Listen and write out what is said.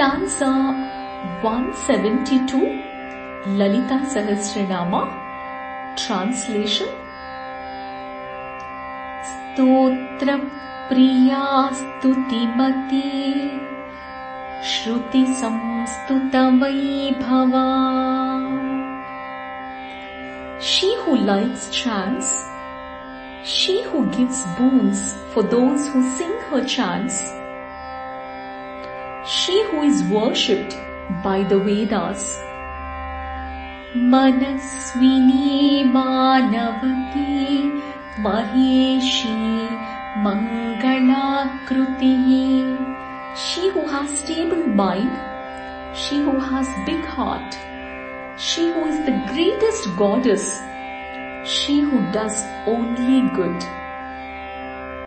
stanza 172 Lalita Sahasranama Translation स्तोत्र प्रिया स्तुतिमती श्रुति संस्तुतमयी भवा She who likes chants, she who gives boons for those who sing her chants, she who is worshipped by the Vedas, Manaswini Manvati Mahishi मङ्गलाकृतिः She who has stable mind, she who has big heart, she who is the greatest goddess, she who does only good.